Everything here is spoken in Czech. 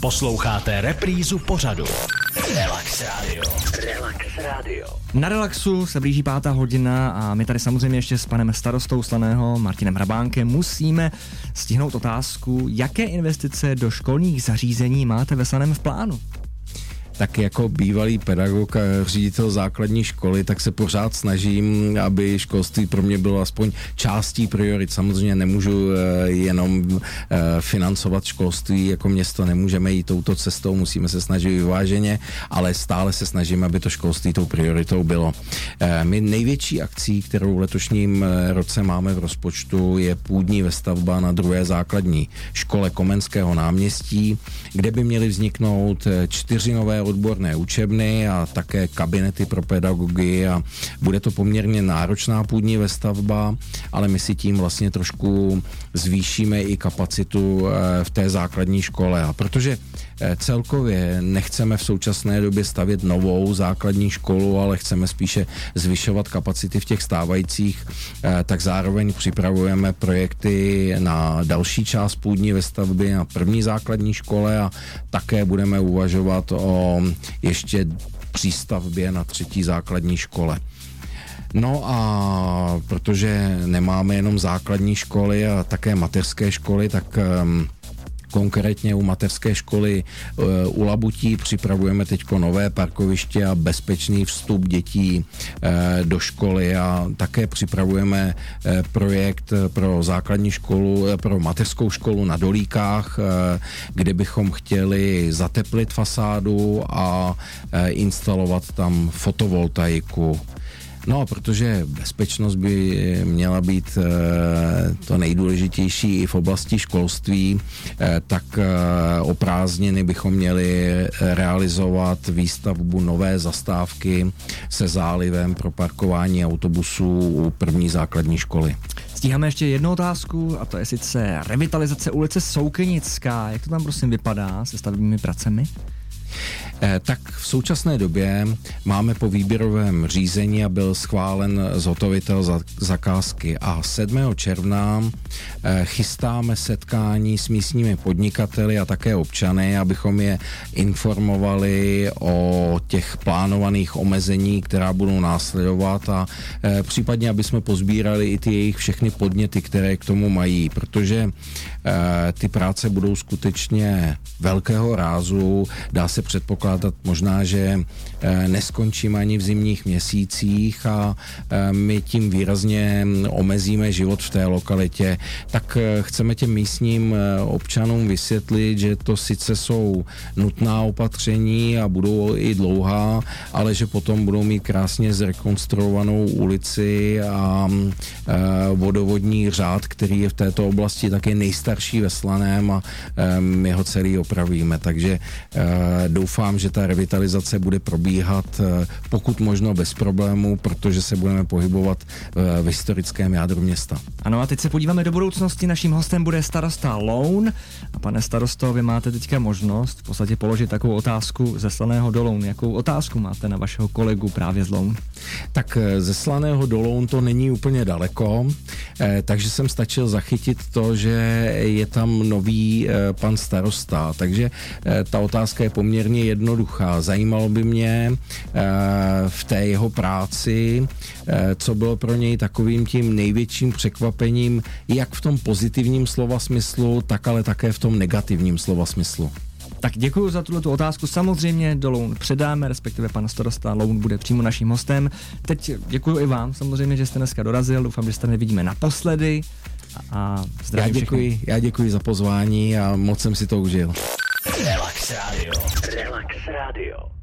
Posloucháte reprízu pořadu. Relax Radio. Relax Radio. Na relaxu se blíží pátá hodina a my tady samozřejmě ještě s panem starostou Slaného Martinem Hrabánkem musíme stihnout otázku, jaké investice do školních zařízení máte ve Slaném v plánu tak jako bývalý pedagog a ředitel základní školy, tak se pořád snažím, aby školství pro mě bylo aspoň částí priorit. Samozřejmě nemůžu eh, jenom eh, financovat školství jako město, nemůžeme jít touto cestou, musíme se snažit vyváženě, ale stále se snažíme, aby to školství tou prioritou bylo. Eh, my největší akcí, kterou v letošním roce máme v rozpočtu, je půdní vestavba na druhé základní škole Komenského náměstí, kde by měly vzniknout čtyři nové odborné učebny a také kabinety pro pedagogy a bude to poměrně náročná půdní vestavba, ale my si tím vlastně trošku zvýšíme i kapacitu eh, v té základní škole. A protože eh, celkově nechceme v současné době stavět novou základní školu, ale chceme spíše zvyšovat kapacity v těch stávajících, eh, tak zároveň připravujeme projekty na další část půdní vestavby na první základní škole a také budeme uvažovat o ještě přístavbě na třetí základní škole. No a protože nemáme jenom základní školy a také mateřské školy, tak um, Konkrétně u mateřské školy eh, u Labutí. Připravujeme teď nové parkoviště a bezpečný vstup dětí eh, do školy. A také připravujeme eh, projekt pro základní školu, pro mateřskou školu na Dolíkách, kde bychom chtěli zateplit fasádu a instalovat tam fotovoltaiku No, protože bezpečnost by měla být eh, to nejdůležitější i v oblasti školství, eh, tak eh, o prázdniny bychom měli realizovat výstavbu nové zastávky se zálivem pro parkování autobusů u první základní školy. Stíháme ještě jednu otázku a to je sice revitalizace ulice Soukenická. Jak to tam prosím vypadá se stavebními pracemi? Eh, tak v současné době máme po výběrovém řízení a byl schválen zhotovitel za, zakázky a 7. června eh, chystáme setkání s místními podnikateli a také občany, abychom je informovali o těch plánovaných omezení, která budou následovat a eh, případně, aby jsme pozbírali i ty jejich všechny podněty, které k tomu mají, protože ty práce budou skutečně velkého rázu, dá se předpokládat možná, že eh, neskončíme ani v zimních měsících a eh, my tím výrazně omezíme život v té lokalitě, tak eh, chceme těm místním občanům vysvětlit, že to sice jsou nutná opatření a budou i dlouhá, ale že potom budou mít krásně zrekonstruovanou ulici a vodovodní řád, který je v této oblasti také nejstarší ve Slaném a my ho celý opravíme. Takže doufám, že ta revitalizace bude probíhat eh, pokud možno bez problémů, protože se budeme pohybovat eh, v historickém jádru města. Ano a teď se podíváme do budoucnosti. Naším hostem bude starosta Loun. A pane starosto, vy máte teďka možnost v podstatě položit takovou otázku ze Slaného do Loun. Jakou otázku máte na vašeho kolegu právě z Loun? Tak eh, ze Slaného do Loun to není úplně daleko, takže jsem stačil zachytit to, že je tam nový pan starosta, takže ta otázka je poměrně jednoduchá Zajímalo by mě eh, v té jeho práci, eh, co bylo pro něj takovým tím největším překvapením, jak v tom pozitivním slova smyslu, tak ale také v tom negativním slova smyslu. Tak děkuji za tuto otázku. Samozřejmě do Loun předáme, respektive pan starosta Loun bude přímo naším hostem. Teď děkuji i vám, samozřejmě, že jste dneska dorazil. Doufám, že se nevidíme naposledy. A já děkuji, já děkuji za pozvání a moc jsem si to užil. Relax Radio. Relax Radio.